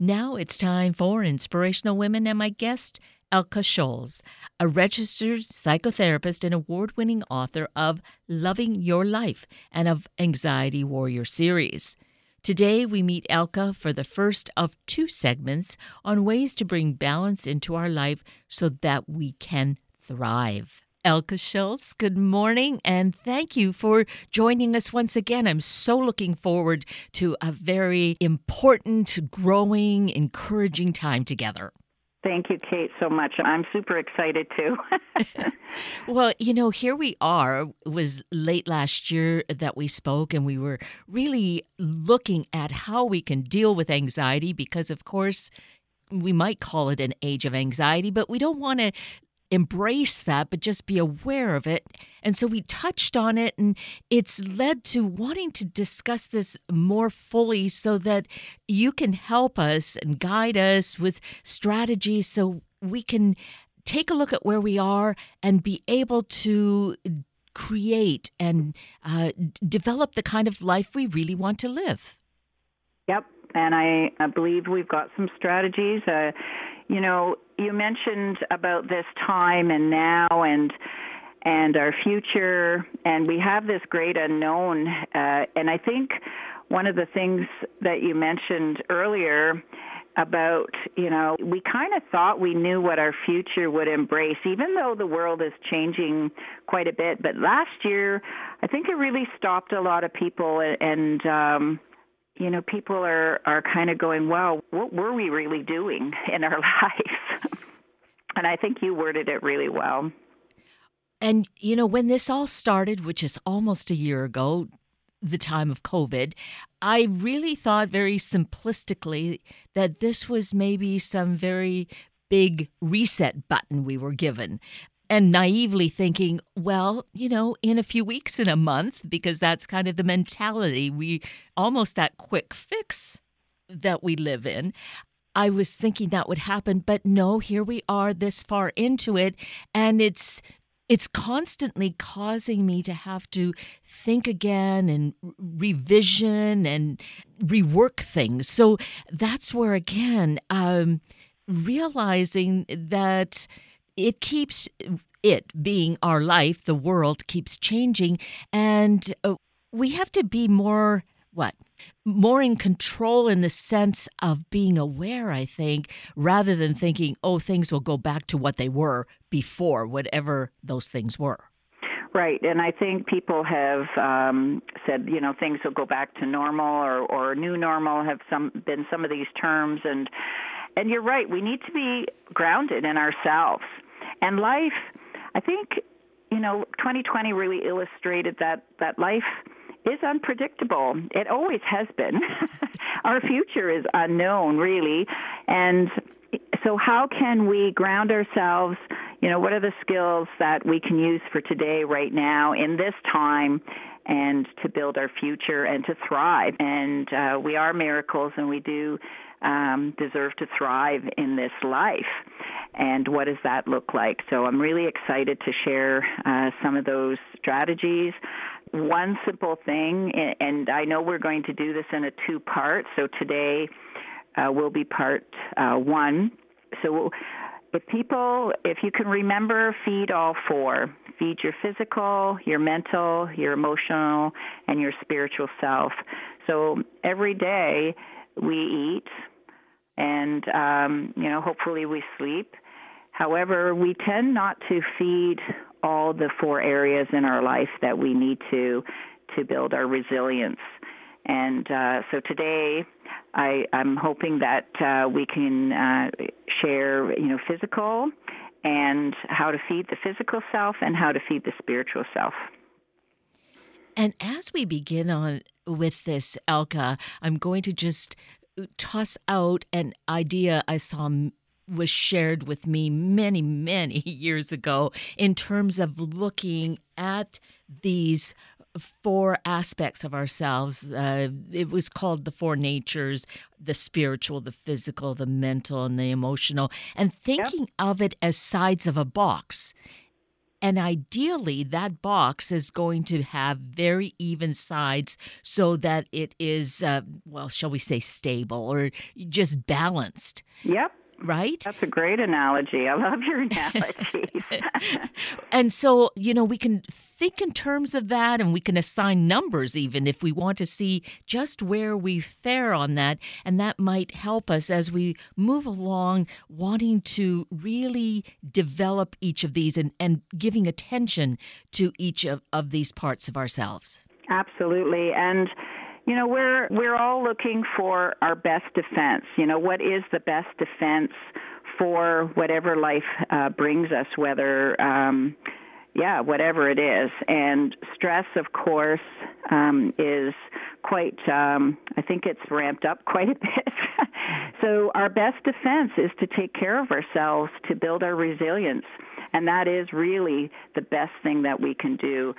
Now it's time for Inspirational Women and my guest, Elke Scholz, a registered psychotherapist and award winning author of Loving Your Life and of Anxiety Warrior series. Today, we meet Elke for the first of two segments on ways to bring balance into our life so that we can thrive. Elke Scholz, good morning, and thank you for joining us once again. I'm so looking forward to a very important, growing, encouraging time together. Thank you, Kate, so much. I'm super excited too. well, you know, here we are. It was late last year that we spoke, and we were really looking at how we can deal with anxiety because, of course, we might call it an age of anxiety, but we don't want to embrace that, but just be aware of it. And so we touched on it, and it's led to wanting to discuss this more fully so that you can help us and guide us with strategies so we can take a look at where we are and be able to create and uh, develop the kind of life we really want to live. Yep. And I, I believe we've got some strategies. Uh, you know, you mentioned about this time and now and and our future, and we have this great unknown. Uh, and I think one of the things that you mentioned earlier about, you know, we kind of thought we knew what our future would embrace, even though the world is changing quite a bit. But last year, I think it really stopped a lot of people and, um, you know, people are, are kind of going, wow, what were we really doing in our lives? and I think you worded it really well. And, you know, when this all started, which is almost a year ago, the time of COVID, I really thought very simplistically that this was maybe some very big reset button we were given and naively thinking, well, you know, in a few weeks, in a month, because that's kind of the mentality we almost that quick fix that we live in. I was thinking that would happen, but no, here we are this far into it, and it's it's constantly causing me to have to think again and revision and rework things. So that's where again, um, realizing that it keeps it being our life, the world keeps changing, and uh, we have to be more what more in control in the sense of being aware i think rather than thinking oh things will go back to what they were before whatever those things were Right, and I think people have um, said, you know, things will go back to normal or, or new normal have some been some of these terms, and and you're right. We need to be grounded in ourselves and life, I think, you know, 2020 really illustrated that that life is unpredictable. It always has been. Our future is unknown, really. And so, how can we ground ourselves? You know, what are the skills that we can use for today, right now, in this time, and to build our future and to thrive? And uh, we are miracles, and we do um, deserve to thrive in this life. And what does that look like? So I'm really excited to share uh, some of those strategies. One simple thing, and I know we're going to do this in a two part. So today uh, will be part uh, one. So if people, if you can remember, feed all four. Feed your physical, your mental, your emotional, and your spiritual self. So every day we eat, and um, you know hopefully we sleep. However, we tend not to feed all the four areas in our life that we need to to build our resilience. And uh, so today, I, am hoping that uh, we can uh, share, you know, physical and how to feed the physical self and how to feed the spiritual self. And as we begin on with this, Elke, I'm going to just toss out an idea I saw was shared with me many, many years ago in terms of looking at these four aspects of ourselves. Uh, it was called the four natures the spiritual, the physical, the mental, and the emotional, and thinking yep. of it as sides of a box. And ideally, that box is going to have very even sides so that it is, uh, well, shall we say, stable or just balanced. Yep right? That's a great analogy. I love your analogies. and so, you know, we can think in terms of that and we can assign numbers even if we want to see just where we fare on that. And that might help us as we move along, wanting to really develop each of these and, and giving attention to each of, of these parts of ourselves. Absolutely. And you know, we're we're all looking for our best defense. You know, what is the best defense for whatever life uh, brings us, whether um, yeah, whatever it is. And stress, of course, um, is quite, um, I think it's ramped up quite a bit. so, our best defense is to take care of ourselves, to build our resilience. And that is really the best thing that we can do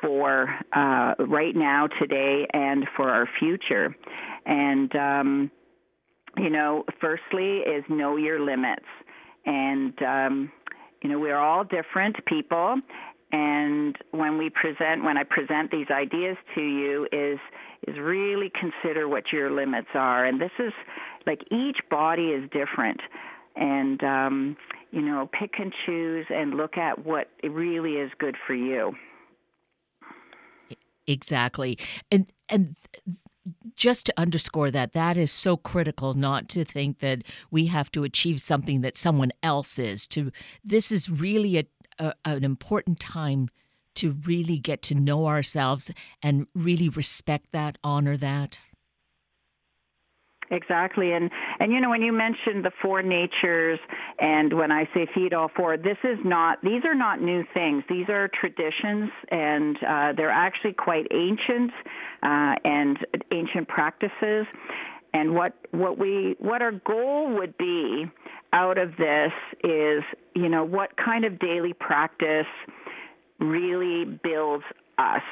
for uh, right now, today, and for our future. And, um, you know, firstly is know your limits. And, um, you know, we're all different people. And when we present, when I present these ideas to you, is is really consider what your limits are. And this is like each body is different, and um, you know, pick and choose and look at what really is good for you. Exactly. And and just to underscore that that is so critical not to think that we have to achieve something that someone else is. To this is really a, a an important time to really get to know ourselves and really respect that honor that. Exactly, and and you know when you mentioned the four natures, and when I say feed all four, this is not; these are not new things. These are traditions, and uh, they're actually quite ancient uh, and ancient practices. And what what we what our goal would be out of this is, you know, what kind of daily practice really builds us.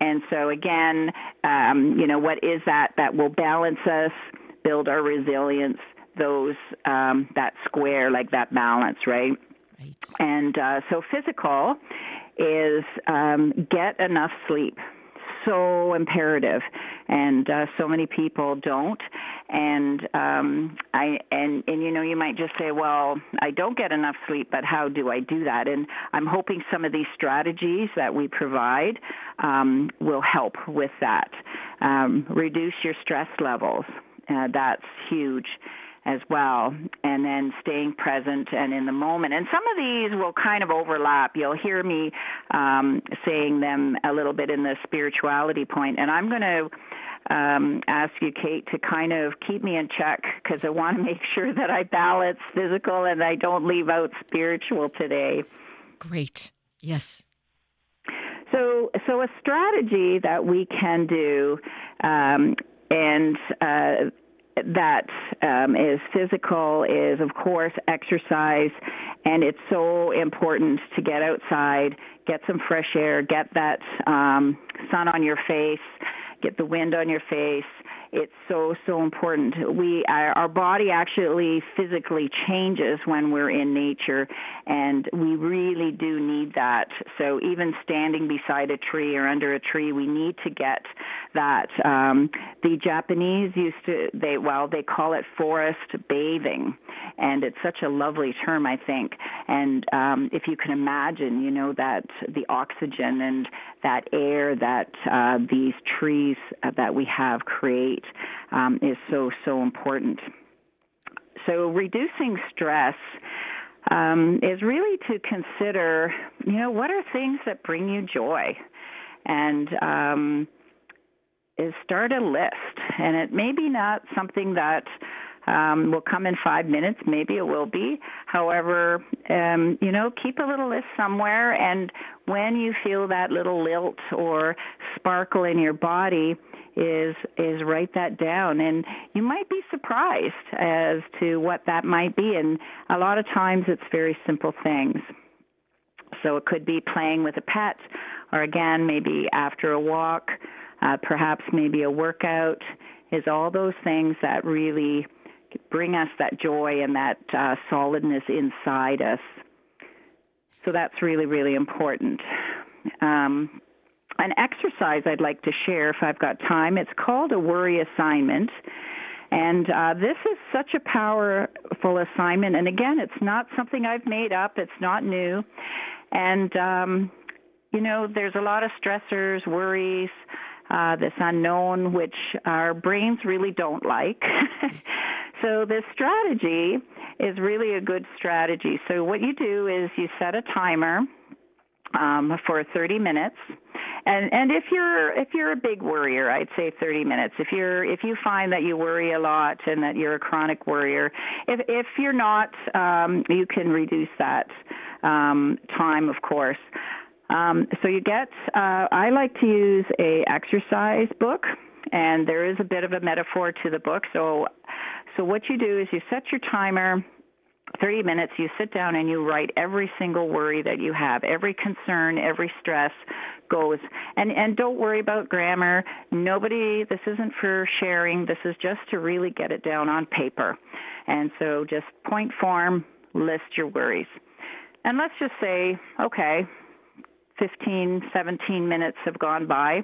And so again, um, you know, what is that that will balance us? Build our resilience, those um, that square, like that balance, right? Right. And uh, so physical is um, get enough sleep. So imperative, and uh, so many people don't. And um, I and and you know you might just say, well, I don't get enough sleep, but how do I do that? And I'm hoping some of these strategies that we provide um, will help with that. Um, reduce your stress levels uh, that's huge as well. And then staying present and in the moment. And some of these will kind of overlap. You'll hear me um, saying them a little bit in the spirituality point. And I'm going to um, ask you, Kate, to kind of keep me in check because I want to make sure that I balance physical and I don't leave out spiritual today. Great. Yes. So, so a strategy that we can do um, and uh, that um, is physical is, of course, exercise, and it's so important to get outside, get some fresh air, get that um, sun on your face, get the wind on your face, it's so so important. We our, body actually physically changes when we're in nature, and we really do need that. So even standing beside a tree or under a tree, we need to get that. Um, the Japanese used to they well they call it forest bathing, and it's such a lovely term I think. And um, if you can imagine, you know that the oxygen and that air that uh, these trees uh, that we have create um, is so, so important. So, reducing stress um, is really to consider, you know, what are things that bring you joy? And um, is start a list. And it may be not something that um, will come in five minutes. Maybe it will be. However, um, you know, keep a little list somewhere. And when you feel that little lilt or sparkle in your body, is is write that down and you might be surprised as to what that might be and a lot of times it's very simple things so it could be playing with a pet or again maybe after a walk uh, perhaps maybe a workout is all those things that really bring us that joy and that uh, solidness inside us. So that's really, really important. Um, an exercise I'd like to share if I've got time. It's called a worry assignment. And uh, this is such a powerful assignment. And again, it's not something I've made up, it's not new. And, um, you know, there's a lot of stressors, worries, uh, this unknown, which our brains really don't like. so, this strategy is really a good strategy. So, what you do is you set a timer um, for 30 minutes. And and if you're if you're a big worrier i'd say 30 minutes. If you're if you find that you worry a lot and that you're a chronic worrier if if you're not um you can reduce that um time of course. Um so you get uh i like to use a exercise book and there is a bit of a metaphor to the book so so what you do is you set your timer 30 minutes, you sit down and you write every single worry that you have, every concern, every stress goes. And and don't worry about grammar. Nobody this isn't for sharing. This is just to really get it down on paper. And so just point form, list your worries. And let's just say, okay, 15, 17 minutes have gone by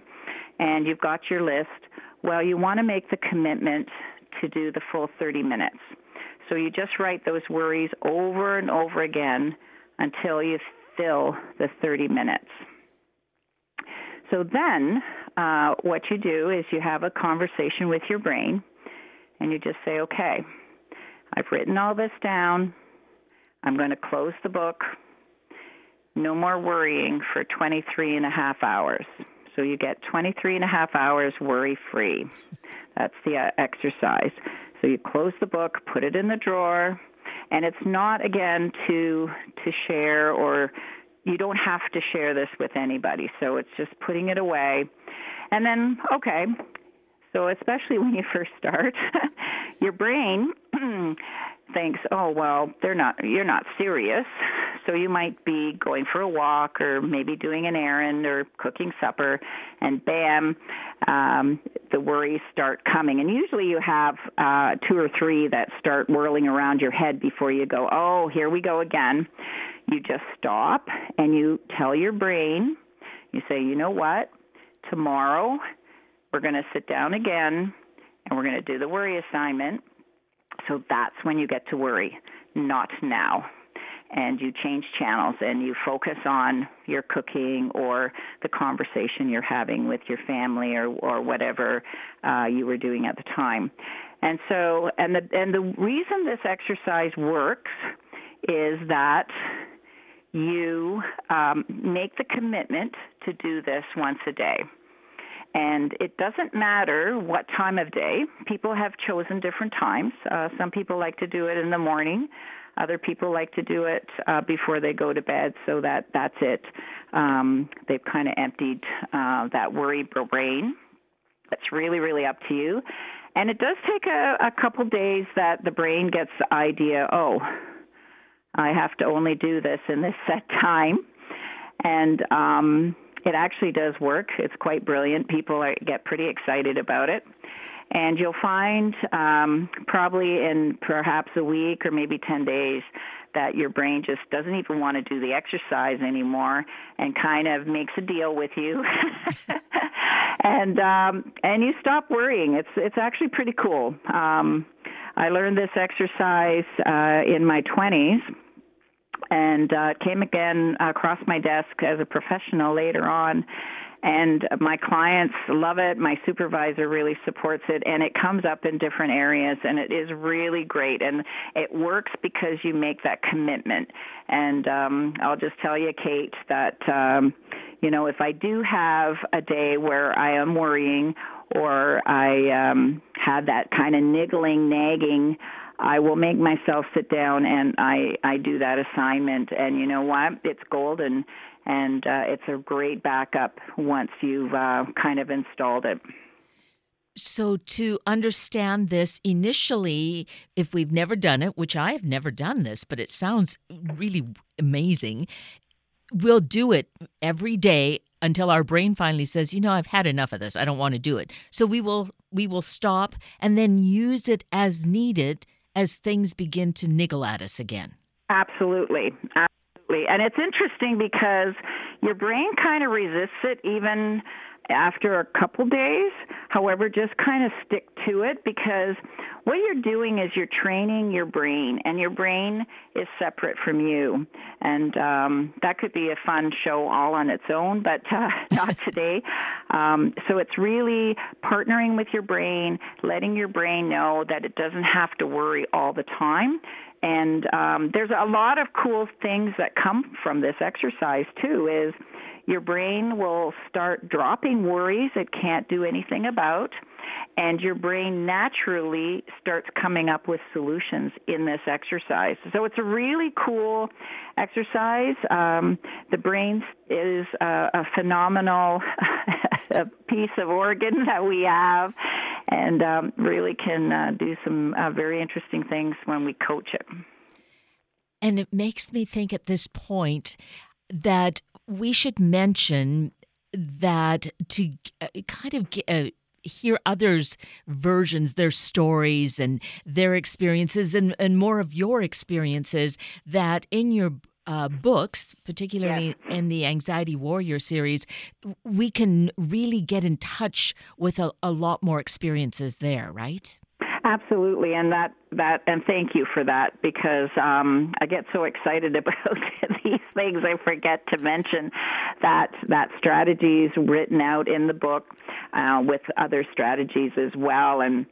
and you've got your list. Well, you want to make the commitment to do the full 30 minutes. So you just write those worries over and over again until you fill the 30 minutes. So then, uh, what you do is you have a conversation with your brain and you just say, okay, I've written all this down. I'm going to close the book. No more worrying for 23 and a half hours. So you get 23 and a half hours worry free. That's the uh, exercise. So you close the book, put it in the drawer, and it's not again to to share or you don't have to share this with anybody. So it's just putting it away. And then okay. So especially when you first start, your brain thinks, "Oh, well, they're not you're not serious." So you might be going for a walk or maybe doing an errand or cooking supper, and bam, um, the worries start coming. And usually you have uh, two or three that start whirling around your head before you go, oh, here we go again. You just stop and you tell your brain, you say, you know what? Tomorrow we're going to sit down again and we're going to do the worry assignment. So that's when you get to worry, not now and you change channels and you focus on your cooking or the conversation you're having with your family or or whatever uh, you were doing at the time. And so and the and the reason this exercise works is that you um, make the commitment to do this once a day. And it doesn't matter what time of day. People have chosen different times. Uh, some people like to do it in the morning. Other people like to do it uh, before they go to bed, so that that's it. Um, they've kind of emptied uh, that worry brain. It's really, really up to you. And it does take a, a couple days that the brain gets the idea, oh, I have to only do this in this set time. And um, it actually does work. It's quite brilliant. People are, get pretty excited about it. And you'll find um, probably in perhaps a week or maybe 10 days that your brain just doesn't even want to do the exercise anymore and kind of makes a deal with you. And um and you stop worrying. It's it's actually pretty cool. Um i learned this exercise uh in my 20s and uh came again across my desk as a professional later on and my clients love it. My supervisor really supports it, and it comes up in different areas, and it is really great. And it works because you make that commitment. And um, I'll just tell you, Kate, that um, you know if I do have a day where I am worrying or I um, had that kind of niggling, nagging. I will make myself sit down and I I do that assignment and you know what it's golden and uh, it's a great backup once you've uh, kind of installed it. So, to understand this initially, if we've never done it, which I have never done this, but it sounds really amazing, we'll do it every day until our brain finally says, "You know, I've had enough of this. I don't want to do it." So we will we will stop and then use it as needed as things begin to niggle at us again. Absolutely. absolutely. And it's interesting because your brain kind of resists it even after a couple days. However, just kind of stick to it because what you're doing is you're training your brain, and your brain is separate from you. And um, that could be a fun show all on its own, but uh, not today. Um, so it's really partnering with your brain, letting your brain know that it doesn't have to worry all the time. And um, there's a lot of cool things that come from this exercise too. Is your brain will start dropping worries it can't do anything about, and your brain naturally starts coming up with solutions in this exercise. So it's a really cool exercise. Um, the brain is a, a phenomenal piece of organ that we have, and um, really can uh, do some uh, very interesting things when we coach it. And it makes me think at this point that we should mention that to uh, kind of get, uh, hear others' versions, their stories, and their experiences, and, and more of your experiences, that in your uh, books, particularly yes. in the Anxiety Warrior series, we can really get in touch with a, a lot more experiences there, right? Absolutely, and that that and thank you for that because um, I get so excited about these things I forget to mention that that strategies written out in the book uh, with other strategies as well and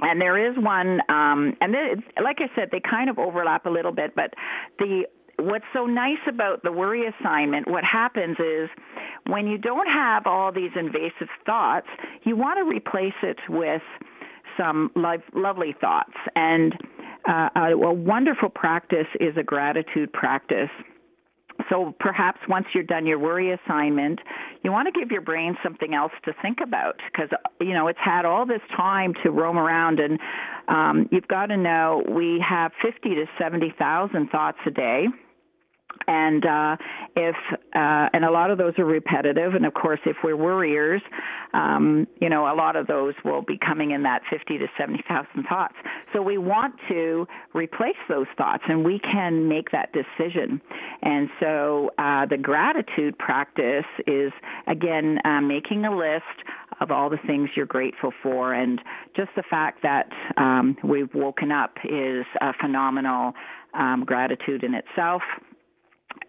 and there is one um, and like I said they kind of overlap a little bit but the what's so nice about the worry assignment, what happens is when you don't have all these invasive thoughts, you want to replace it with some lovely thoughts. And uh, a, a wonderful practice is a gratitude practice. So perhaps once you're done your worry assignment, you want to give your brain something else to think about because you know it's had all this time to roam around, and um, you've got to know we have 50 to 70 thousand thoughts a day and uh, if uh, and a lot of those are repetitive. And of course if we're worriers um, you know a lot of those will be coming in that 50 to 70,000 thoughts. So we want to replace those thoughts and we can make that decision. And so uh, the gratitude practice is again uh, making a list of all the things you're grateful for. And just the fact that um, we've woken up is a phenomenal um, gratitude in itself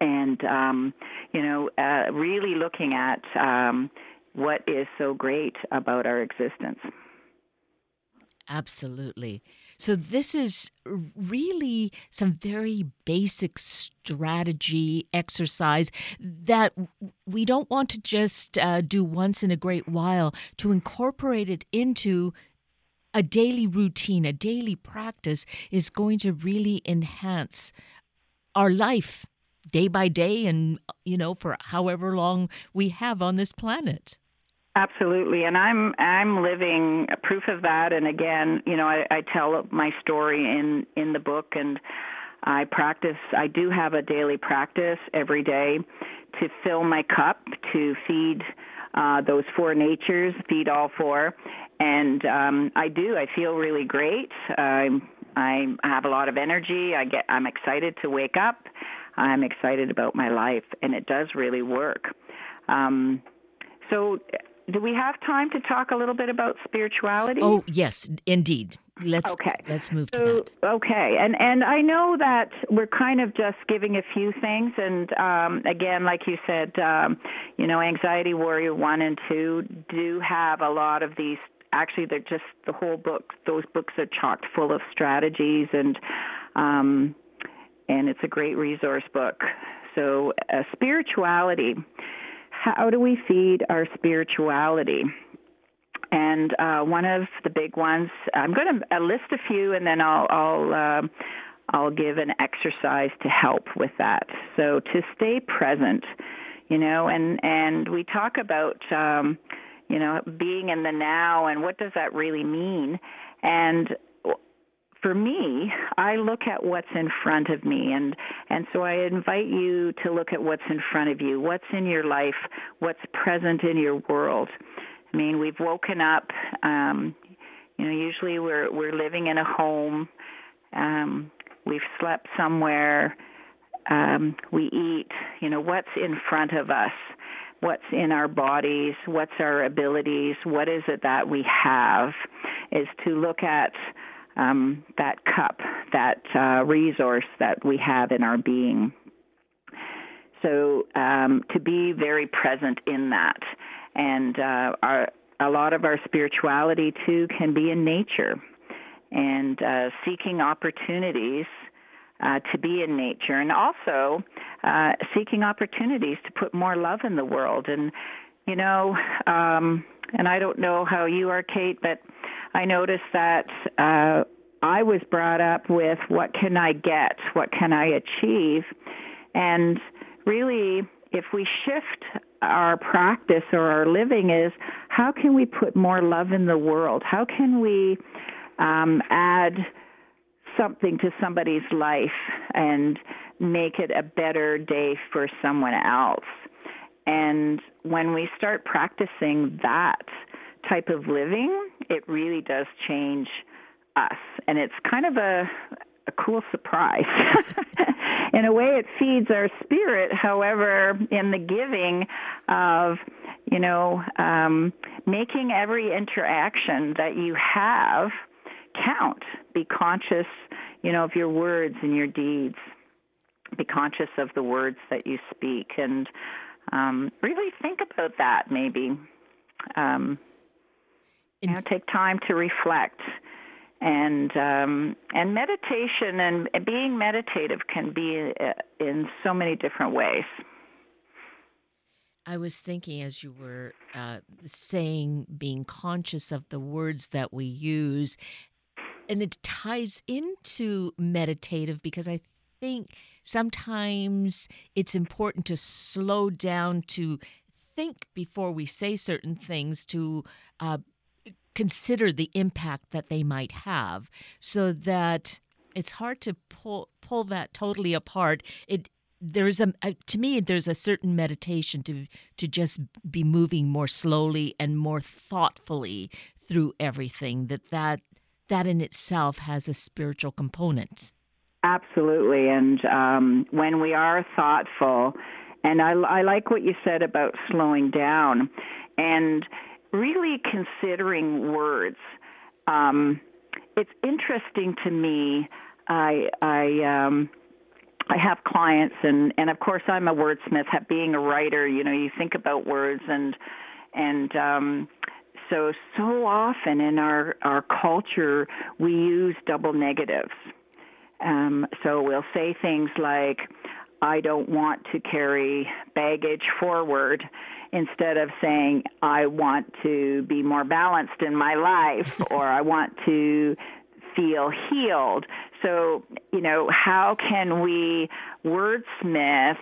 and um, you know, uh, really looking at um, what is so great about our existence. Absolutely. So, this is really some very basic strategy exercise that we don't want to just uh, do once in a great while, to incorporate it into a daily routine, a daily practice is going to really enhance our life day by day and you know for however long we have on this planet absolutely and i'm i'm living proof of that and again you know i, I tell my story in in the book and i practice i do have a daily practice every day to fill my cup to feed uh, those four natures, feed all four, and um, I do. I feel really great. I'm I have a lot of energy. I get I'm excited to wake up. I'm excited about my life, and it does really work. Um, so, do we have time to talk a little bit about spirituality? Oh, yes, indeed. Let's okay. Let's move so, to that. Okay, and and I know that we're kind of just giving a few things, and um, again, like you said, um, you know, Anxiety Warrior One and Two do have a lot of these. Actually, they're just the whole book. Those books are chocked full of strategies and um, and it's a great resource book. So, uh, spirituality. How do we feed our spirituality? And uh, one of the big ones, I'm going to list a few, and then I'll I'll uh, I'll give an exercise to help with that. So to stay present, you know, and and we talk about um, you know being in the now, and what does that really mean? And for me, I look at what's in front of me, and and so I invite you to look at what's in front of you, what's in your life, what's present in your world. I mean, we've woken up. Um, you know, usually we're we're living in a home. Um, we've slept somewhere. um, we eat, you know, what's in front of us, what's in our bodies, what's our abilities, what is it that we have, is to look at um, that cup, that uh, resource that we have in our being. So um, to be very present in that, and uh, our, a lot of our spirituality too can be in nature, and uh, seeking opportunities uh, to be in nature, and also uh, seeking opportunities to put more love in the world. And you know, um, and I don't know how you are, Kate, but I noticed that uh, I was brought up with what can I get, what can I achieve, and really, if we shift our practice or our living, is how can we put more love in the world? How can we um, add something to somebody's life and make it a better day for someone else. And when we start practicing that type of living, it really does change us. And it's kind of a, a cool surprise. in a way, it feeds our spirit. However, in the giving of, you know, um, making every interaction that you have count. Be conscious, you know, of your words and your deeds. Be conscious of the words that you speak, and um, really think about that. Maybe, um, you know, take time to reflect. And um, and meditation and being meditative can be uh, in so many different ways. I was thinking as you were uh, saying, being conscious of the words that we use and it ties into meditative because I think sometimes it's important to slow down to think before we say certain things to uh, consider the impact that they might have so that it's hard to pull pull that totally apart it there's a, a, to me there's a certain meditation to to just be moving more slowly and more thoughtfully through everything that that that in itself has a spiritual component. Absolutely. And um, when we are thoughtful, and I, I like what you said about slowing down and really considering words. Um, it's interesting to me. I, I, um, I have clients, and and of course I'm a wordsmith. Being a writer, you know, you think about words, and and um, so so often in our our culture we use double negatives. Um, so we'll say things like, "I don't want to carry baggage forward," instead of saying, "I want to be more balanced in my life," or "I want to feel healed." So you know, how can we wordsmith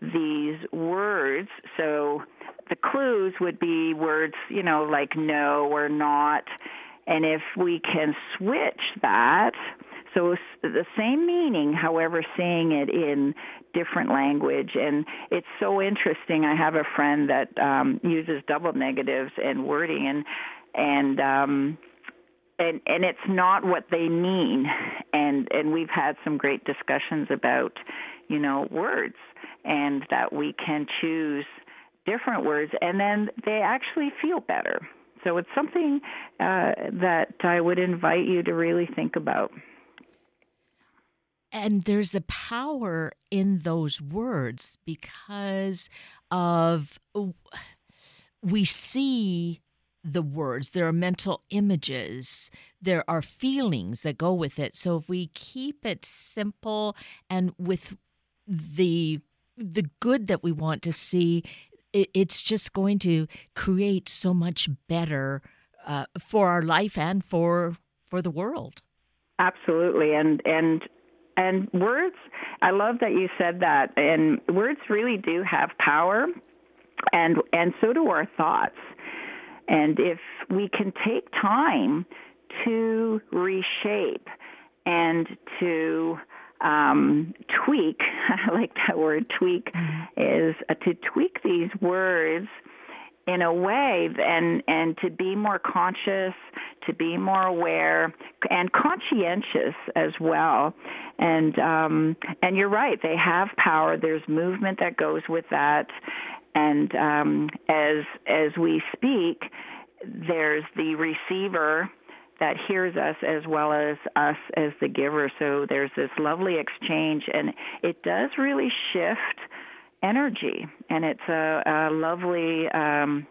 these words so the clues would be words, you know, like no or not. And if we can switch that, so the same meaning, however, saying it in different language. And it's so interesting. I have a friend that um, uses double negatives and wording, and and um, and and it's not what they mean. And and we've had some great discussions about, you know, words, and that we can choose different words, and then they actually feel better. So it's something uh, that I would invite you to really think about. And there's a power in those words because of we see the words, there are mental images, there are feelings that go with it. So if we keep it simple and with the the good that we want to see it, it's just going to create so much better uh, for our life and for for the world. Absolutely, and and and words. I love that you said that. And words really do have power, and and so do our thoughts. And if we can take time to reshape and to um, tweak, I like that word tweak, mm-hmm. is uh, to tweak these words in a way and and to be more conscious to be more aware and conscientious as well. And um and you're right they have power. There's movement that goes with that. And um as as we speak there's the receiver that hears us as well as us as the giver. So there's this lovely exchange and it does really shift energy, and it's a, a lovely um,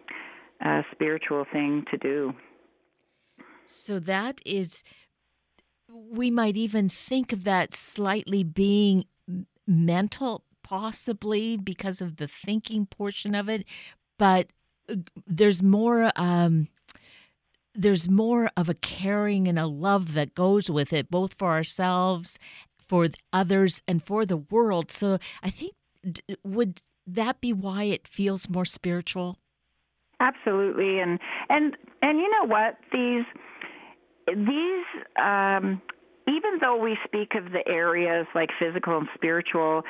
uh, spiritual thing to do. So that is, we might even think of that slightly being mental, possibly because of the thinking portion of it, but uh, there's more. Um, there's more of a caring and a love that goes with it, both for ourselves, for others, and for the world. So I think would that be why it feels more spiritual? Absolutely, and and and you know what these these um, even though we speak of the areas like physical and spiritual,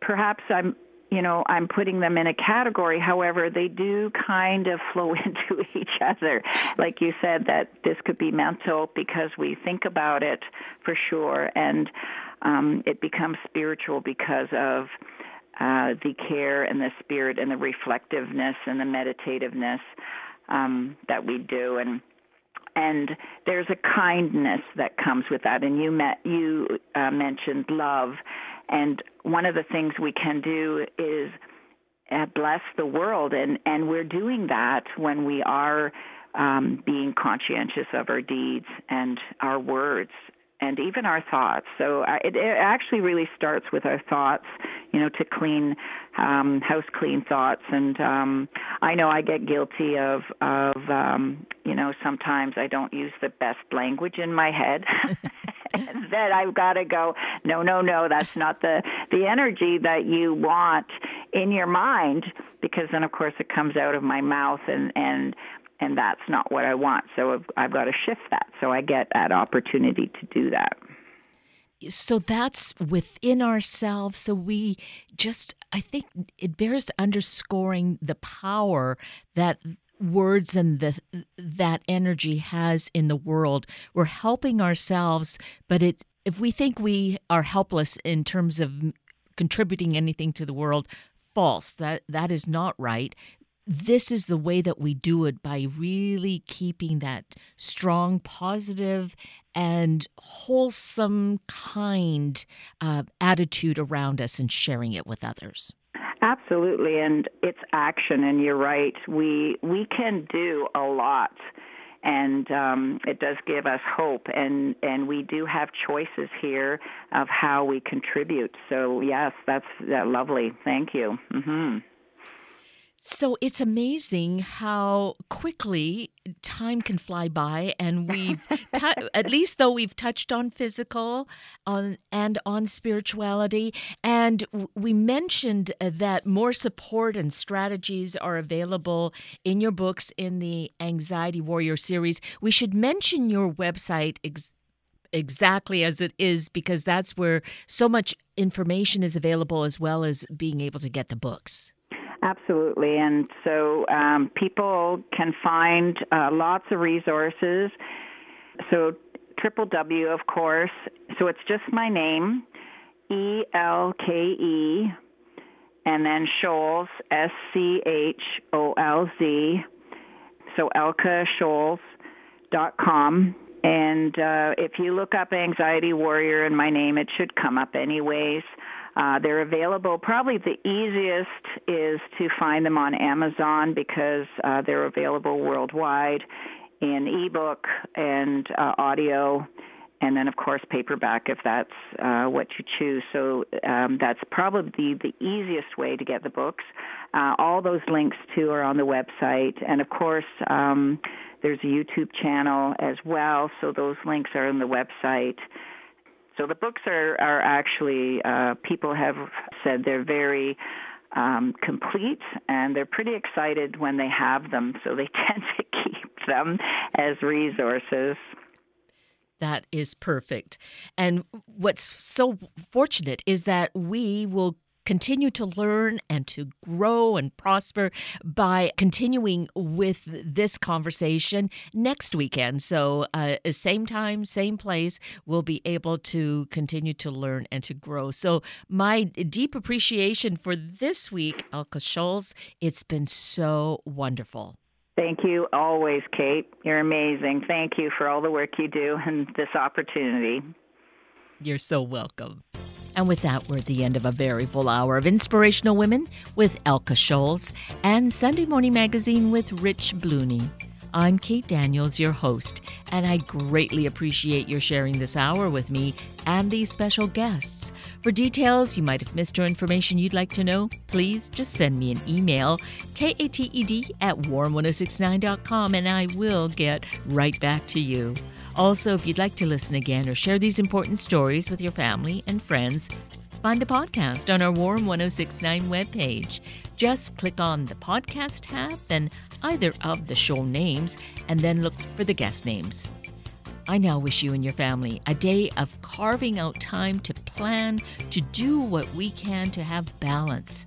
perhaps I'm you know I'm putting them in a category. However, they do kind of flow into each other. Like you said, that this could be mental because we think about it for sure, and um, it becomes spiritual because of uh, the care and the spirit and the reflectiveness and the meditativeness um, that we do. And and there's a kindness that comes with that. And you met you uh, mentioned love. And one of the things we can do is uh, bless the world. And and we're doing that when we are um, being conscientious of our deeds and our words and even our thoughts. So uh, it, it actually really starts with our thoughts, you know, to clean um, house clean thoughts. And um, I know I get guilty of of um, you know sometimes I don't use the best language in my head. that I've got to go. No, no, no. That's not the the energy that you want in your mind because then of course it comes out of my mouth and and and that's not what I want. So I've, I've got to shift that. So I get that opportunity to do that. So that's within ourselves. So we just, I think it bears underscoring the power that words and the that energy has in the world. We're helping ourselves, but it if we think we are helpless in terms of contributing anything to the world, false. That that is not right this is the way that we do it by really keeping that strong, positive, and wholesome, kind uh, attitude around us and sharing it with others. Absolutely, and it's action. And you're right. We we can do a lot, and um, it does give us hope. And and we do have choices here of how we contribute. So yes, that's that lovely. Thank you. Mm-hmm. So it's amazing how quickly time can fly by, and we've t- at least though we've touched on physical, on and on spirituality, and we mentioned uh, that more support and strategies are available in your books in the Anxiety Warrior series. We should mention your website. Ex- exactly as it is because that's where so much information is available as well as being able to get the books. Absolutely. And so um, people can find uh, lots of resources. So, triple W, of course. So, it's just my name, E L K E, and then Scholz, S C H O L Z. So, elkescholz.com. And uh, if you look up Anxiety Warrior and my name, it should come up anyways. Uh, they're available. Probably the easiest is to find them on Amazon because uh, they're available worldwide in ebook and uh, audio, and then of course paperback if that's uh, what you choose. So um, that's probably the easiest way to get the books. Uh, all those links too are on the website, and of course. Um, there's a YouTube channel as well, so those links are on the website. So the books are are actually uh, people have said they're very um, complete and they're pretty excited when they have them. So they tend to keep them as resources. That is perfect. And what's so fortunate is that we will continue to learn and to grow and prosper by continuing with this conversation next weekend. So, uh, same time, same place, we'll be able to continue to learn and to grow. So, my deep appreciation for this week, Elke Scholz. It's been so wonderful. Thank you always, Kate. You're amazing. Thank you for all the work you do and this opportunity. You're so welcome. And with that, we're at the end of a very full hour of Inspirational Women with Elke Scholz and Sunday Morning Magazine with Rich Bluney. I'm Kate Daniels, your host, and I greatly appreciate your sharing this hour with me and these special guests. For details you might have missed or information you'd like to know, please just send me an email, kated at warm1069.com, and I will get right back to you. Also, if you'd like to listen again or share these important stories with your family and friends, find the podcast on our Warm 1069 webpage. Just click on the podcast tab and either of the show names, and then look for the guest names. I now wish you and your family a day of carving out time to plan, to do what we can to have balance.